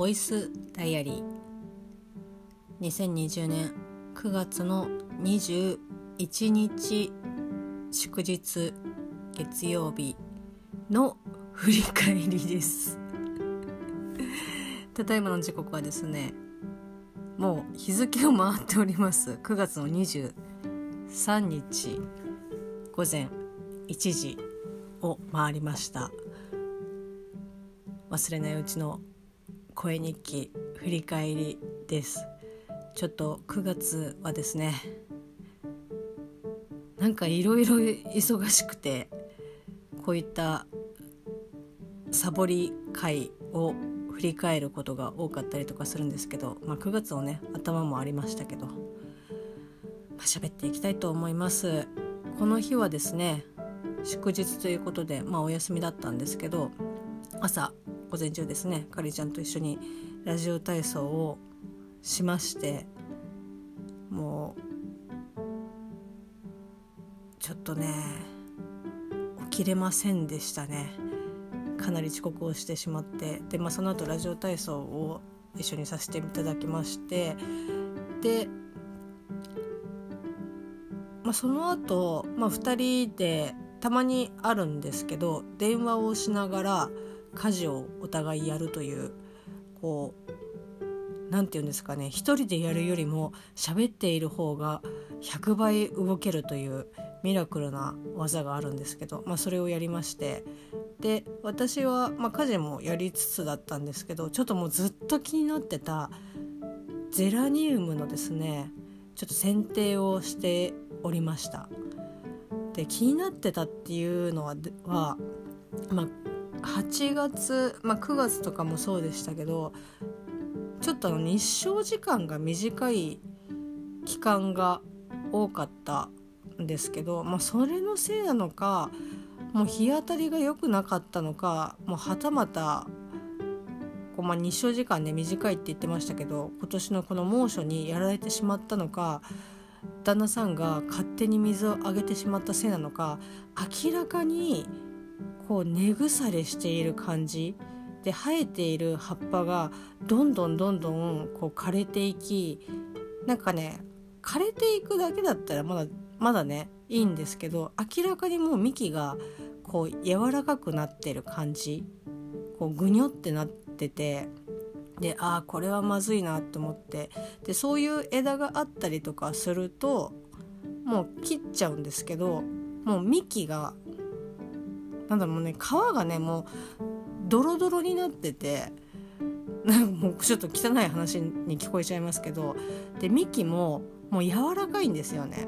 ボイスダイアリー。2020年9月の21日祝日月曜日の振り返りです。ただいまの時刻はですねもう日付を回っております。9月の23日午前1時を回りました。忘れないうちの声日記振り返りです。ちょっと9月はですねなんかいろいろ忙しくてこういったサボり会を振り返ることが多かったりとかするんですけど、まあ、9月のね頭もありましたけど、まあ、喋っていきたいと思います。この日はですね祝日ということで、まあ、お休みだったんですけど朝午前中ですねかりちゃんと一緒にラジオ体操をしましてもうちょっとね起きれませんでしたね。かなり遅刻をしてしまって。で、まあ、その後ラジオ体操を一緒にさせていただきまして。で、まあ、その後、まあ2人でたまにあるんですけど電話をしながら家事をお互いやるというこう何て言うんですかね一人でやるよりも喋っている方が100倍動けるというミラクルな技があるんですけど、まあ、それをやりましてで私は、まあ、家事もやりつつだったんですけどちょっともうずっと気になってたゼラニウムのですねちょっと剪定をしておりました。で気になってたっていうのはは、まあ、8月、まあ、9月とかもそうでしたけどちょっとあの日照時間が短い期間が多かったんですけど、まあ、それのせいなのかもう日当たりが良くなかったのかもうはたまたこう、まあ、日照時間ね短いって言ってましたけど今年のこの猛暑にやられてしまったのか旦那さんが勝手に水をあげてしまったせいなのか明らかにこう根腐れしている感じで生えている葉っぱがどんどんどんどんこう枯れていきなんかね枯れていくだけだったらまだまだねいいんですけど明らかにもう幹がこう柔らかくなってる感じこうぐにょってなっててでああこれはまずいなと思ってでそういう枝があったりとかするともう切っちゃうんですけどもう幹がなんだろうね皮がねもうドロドロになっててなんかもうちょっと汚い話に聞こえちゃいますけどで幹ももう柔らかいんですよね。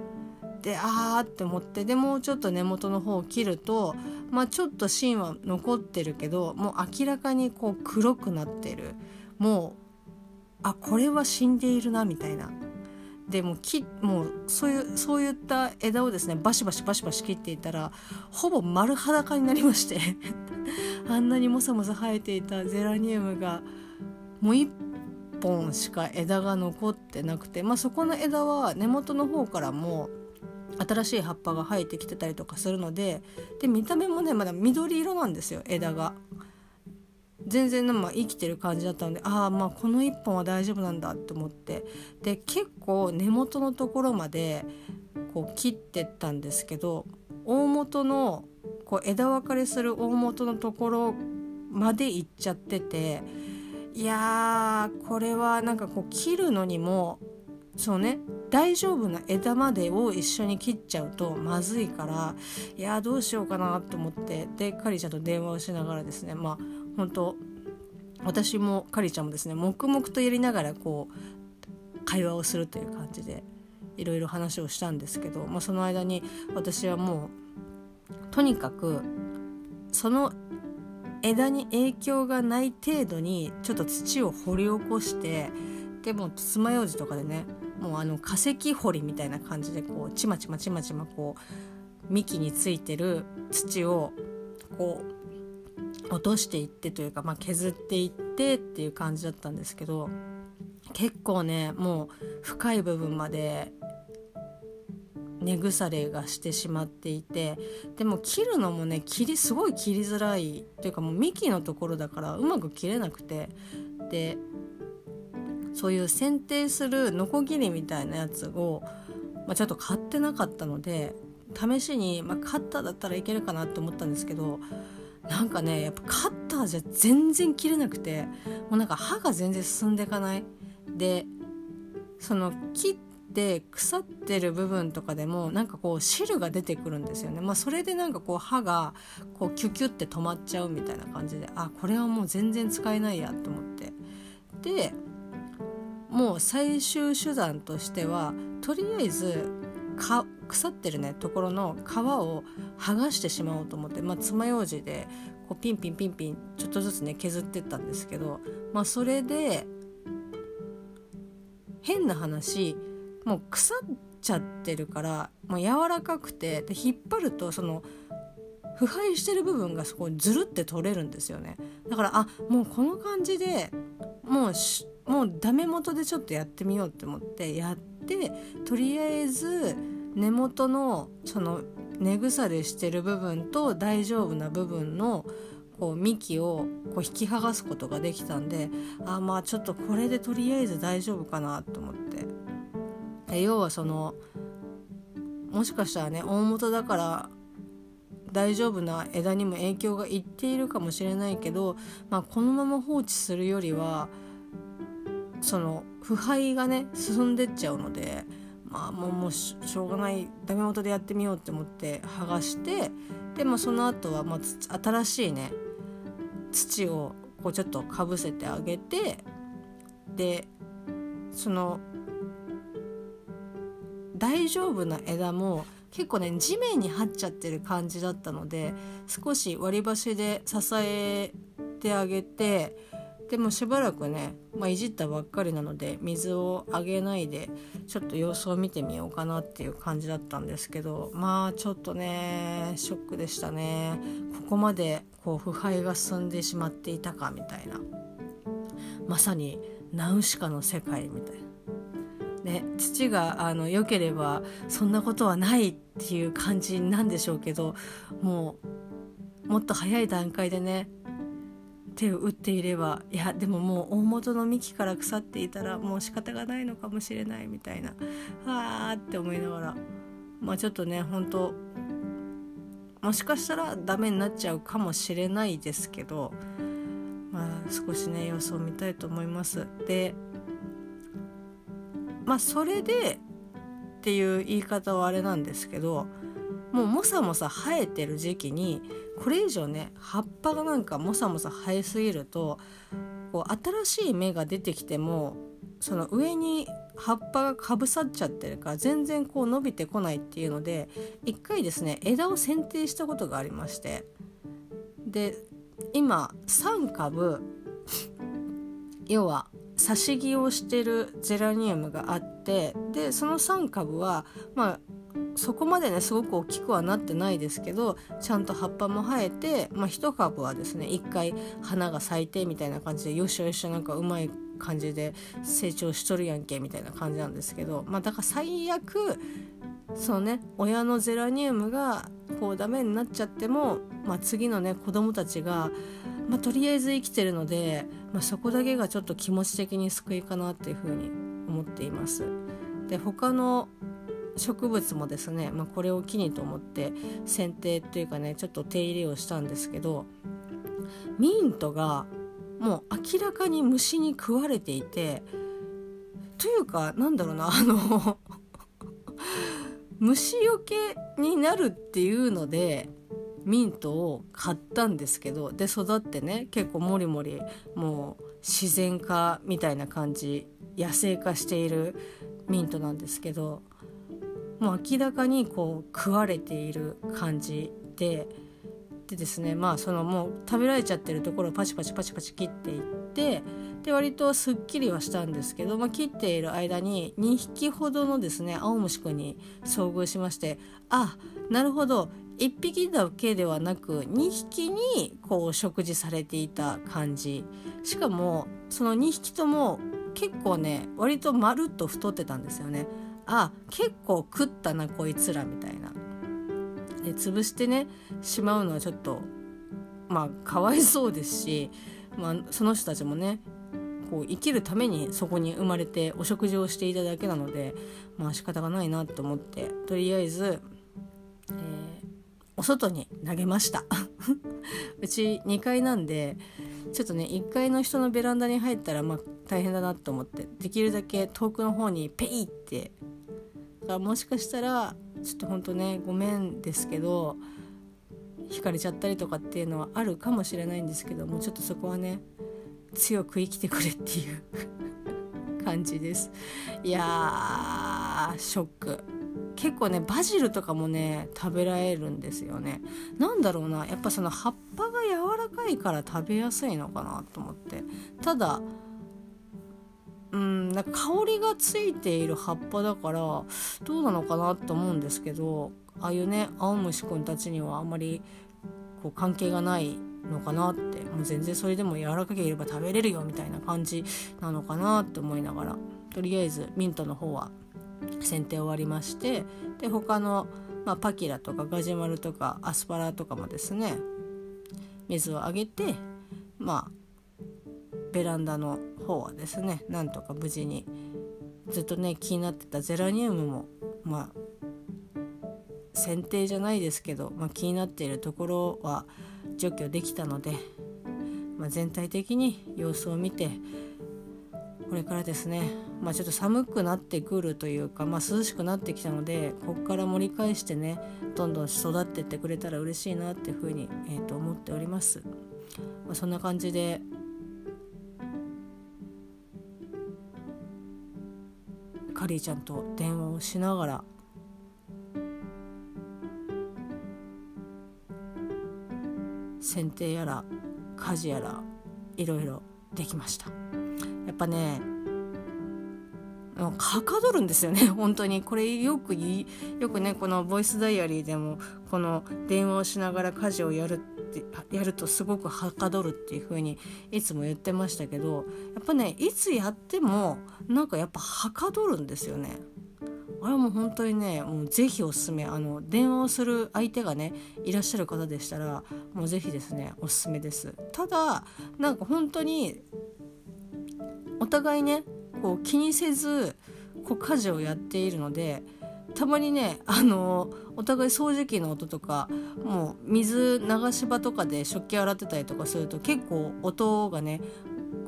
であーって思ってでもうちょっと根元の方を切るとまあちょっと芯は残ってるけどもう明らかにこう黒くなってるもうあこれは死んでいるなみたいなでもきもうそういうそういった枝をですねバシバシバシバシ切っていたらほぼ丸裸になりまして あんなにもさもさ生えていたゼラニウムがもう1本しか枝が残ってなくて、まあ、そこの枝は根元の方からも新しい葉っぱが生えてきてたりとかするのでで見た目もねまだ緑色なんですよ枝が。全然まあ生きてる感じだったのでああまあこの1本は大丈夫なんだと思って。で結構根元のところまでこう切ってったんですけど大元のこう枝分かれする大元のところまで行っちゃってていやーこれはなんかこう切るのにもそうね大丈夫な枝までを一緒に切っちゃうとまずいからいやどうしようかなと思ってでカリちゃんと電話をしながらですねまあ本当私もカリちゃんもですね黙々とやりながらこう会話をするという感じでいろいろ話をしたんですけど、まあ、その間に私はもうとにかくその枝に影響がない程度にちょっと土を掘り起こしてでも爪楊枝とかでねもうあの化石掘りみたいな感じでこうちまちまちまちまこう幹についてる土をこう落としていってというか、まあ、削っていってっていう感じだったんですけど結構ねもう深い部分まで根腐れがしてしまっていてでも切るのもね切りすごい切りづらいというかもう幹のところだからうまく切れなくてでそういう剪定するノコギリみたいなやつを、まあ、ちょっと買ってなかったので試しに、まあ、カッターだったらいけるかなと思ったんですけどなんかねやっぱカッターじゃ全然切れなくてもうなんか刃が全然進んでいかない。でその切って腐ってる部分とかでもなんかこう汁が出てくるんですよね、まあ、それでなんかこう歯がこうキュキュって止まっちゃうみたいな感じであこれはもう全然使えないやと思って。でもう最終手段としてはとりあえず腐ってるねところの皮を剥がしてしまおうと思って、まあ、爪楊枝でこうピンピンピンピンちょっとずつね削ってったんですけど、まあ、それで変な話もう腐っちゃってるからもう柔らかくてで引っ張るとその腐敗してる部分がそこにズルって取れるんですよね。だからあもうこの感じでもうもうダメ元でちょっとやってみようって思ってやってとりあえず根元のその根腐れしてる部分と大丈夫な部分のこう幹をこう引き剥がすことができたんであまあちょっとこれでとりあえず大丈夫かなと思って。要はそのもしかしたらね大元だから大丈夫な枝にも影響がいっているかもしれないけど、まあ、このまま放置するよりはその腐敗がね進んでっちゃうのでまあもうもうしょうがない。ダメ元でやってみようって思って剥がしてでもその後はまあ新しいね土をこうちょっとかぶせてあげてでその大丈夫な枝も結構ね地面に張っちゃってる感じだったので少し割り箸で支えてあげてでもしばらくね、まあ、いじったばっかりなので水をあげないでちょっと様子を見てみようかなっていう感じだったんですけどまあちょっとねショックでしたねここまでこう腐敗が進んでしまっていたかみたいなまさにナウシカの世界みたいな。ね、父があの良ければそんなことはないっていう感じなんでしょうけどもうもっと早い段階でね手を打っていればいやでももう大元の幹から腐っていたらもう仕方がないのかもしれないみたいなあーって思いながらまあちょっとね本当もしかしたらダメになっちゃうかもしれないですけどまあ少しね様子を見たいと思います。でまあそれでっていう言い方はあれなんですけどもうもさもさ生えてる時期にこれ以上ね葉っぱがなんかもさもさ生えすぎるとこう新しい芽が出てきてもその上に葉っぱがかぶさっちゃってるから全然こう伸びてこないっていうので一回ですね枝を剪定したことがありましてで今3株 要は挿し木をしてるゼラニウムがあってでその3株はまあそこまでねすごく大きくはなってないですけどちゃんと葉っぱも生えて、まあ、1株はですね1回花が咲いてみたいな感じでよしよしなんかうまい感じで成長しとるやんけみたいな感じなんですけど、まあ、だから最悪そのね親のゼラニウムがこうダメになっちゃっても、まあ、次のね子供たちが、まあ、とりあえず生きてるので、まあ、そこだけがちょっと気持ち的に救いかなっていうふうに思っています。で他の植物もですね、まあ、これを機にと思って剪定っていうかねちょっと手入れをしたんですけどミントがもう明らかに虫に食われていてというかなんだろうなあの 虫よけになるっていうのでミントを買ったんですけどで育ってね結構もりもりもう自然化みたいな感じ野生化しているミントなんですけどもう明らかにこう食われている感じででですねまあそのもう食べられちゃってるところをパチパチパチパチ切っていってで割とすっきりはしたんですけど、まあ、切っている間に2匹ほどのですね青虫くんに遭遇しましてあなるほど1匹だけではなく2匹にこう食事されていた感じしかもその2匹とも結構ね割とまるっと太ってたんですよね。あ結構食ったなこいつらみたいな。で潰してねしまうのはちょっとまあかわいそうですし、まあ、その人たちもねこう生きるためにそこに生まれてお食事をしていただけなのでまあ仕方がないなと思ってとりあえず、えー、お外に投げました。うち2階なんでちょっとね1階の人のベランダに入ったらまあ大変だなと思ってできるだけ遠くの方にペイってもしかしたらちょっとほんとねごめんですけど惹かれちゃったりとかっていうのはあるかもしれないんですけどもちょっとそこはね強く生きてくれっていう 感じです。いやーショック。結構ねバジルとかもね食べられるんですよね。なんだろうなやっぱその葉っぱが柔らかいから食べやすいのかなと思って。ただうんなんか香りがついている葉っぱだからどうなのかなと思うんですけどああいうね青虫くんたちにはあんまりこう関係がないのかなってもう全然それでも柔らかければ食べれるよみたいな感じなのかなって思いながらとりあえずミントの方は剪定終わりましてで他の、まあ、パキラとかガジュマルとかアスパラとかもですね水をあげてまあベランダの方はですねなんとか無事にずっとね気になってたゼラニウムもまあ剪定じゃないですけど、まあ、気になっているところは除去できたので、まあ、全体的に様子を見てこれからですね、まあ、ちょっと寒くなってくるというか、まあ、涼しくなってきたのでここから盛り返してねどんどん育ってってくれたら嬉しいなっていうふうに、えー、と思っております。まあ、そんな感じでカリーちゃんと電話をしながら。剪定やら家事やらいろいろできました。やっぱねはかどるんですよね。本当に。これよくいよくねこのボイスダイアリーでもこの電話をしながら家事をやるってやるとすごくはかどるっていう風にいつも言ってましたけどやっぱねいつやってもなんかやっぱはかどるんですよね。あれも本当にねもうぜひおすすめ。あの電話をする相手がねいらっしゃる方でしたらもうぜひですねおすすめです。ただなんか本当にお互いねこう気にせずこう家事をやっているのでたまにねあのお互い掃除機の音とかもう水流し場とかで食器洗ってたりとかすると結構音がね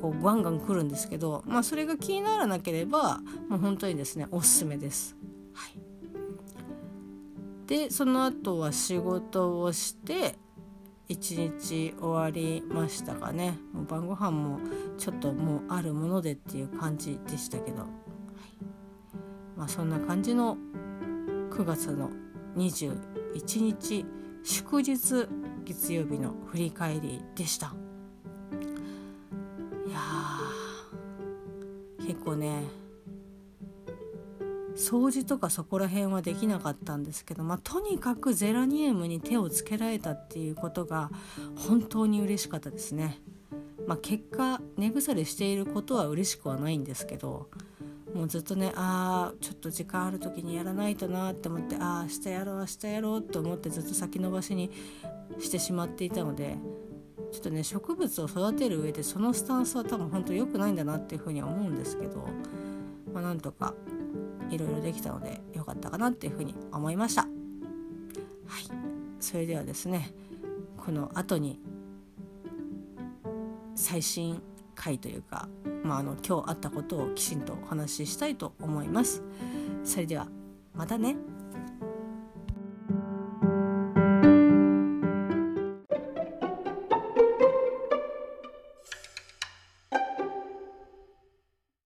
こうガンガン来るんですけど、まあ、それが気にならなければもう本当にですねおすすめです。はい、でその後は仕事をして一日終わりましたかね。もう晩ご飯もちょっともうあるものでっていう感じでしたけど、はい。まあ、そんな感じの9月の21日祝日月曜日の振り返りでした。結構ね掃除とかそこら辺はできなかったんですけど、まあ、とにかくゼラニウムに手をつけられたっていうことが本当に嬉しかったですね。まあ、結果根腐れしていることは嬉しくはないんですけどもうずっとねあーちょっと時間ある時にやらないとなって思ってああ明日やろう明日やろうと思ってずっと先延ばしにしてしまっていたのでちょっとね植物を育てる上でそのスタンスは多分本当良くないんだなっていうふうには思うんですけど、まあ、なんとかいろいろできたので良かったかなっていうふうに思いました。はいそれではですねこの後に最新回というか、まあ、あの今日あったことをきちんとお話ししたいと思います。それではまたね。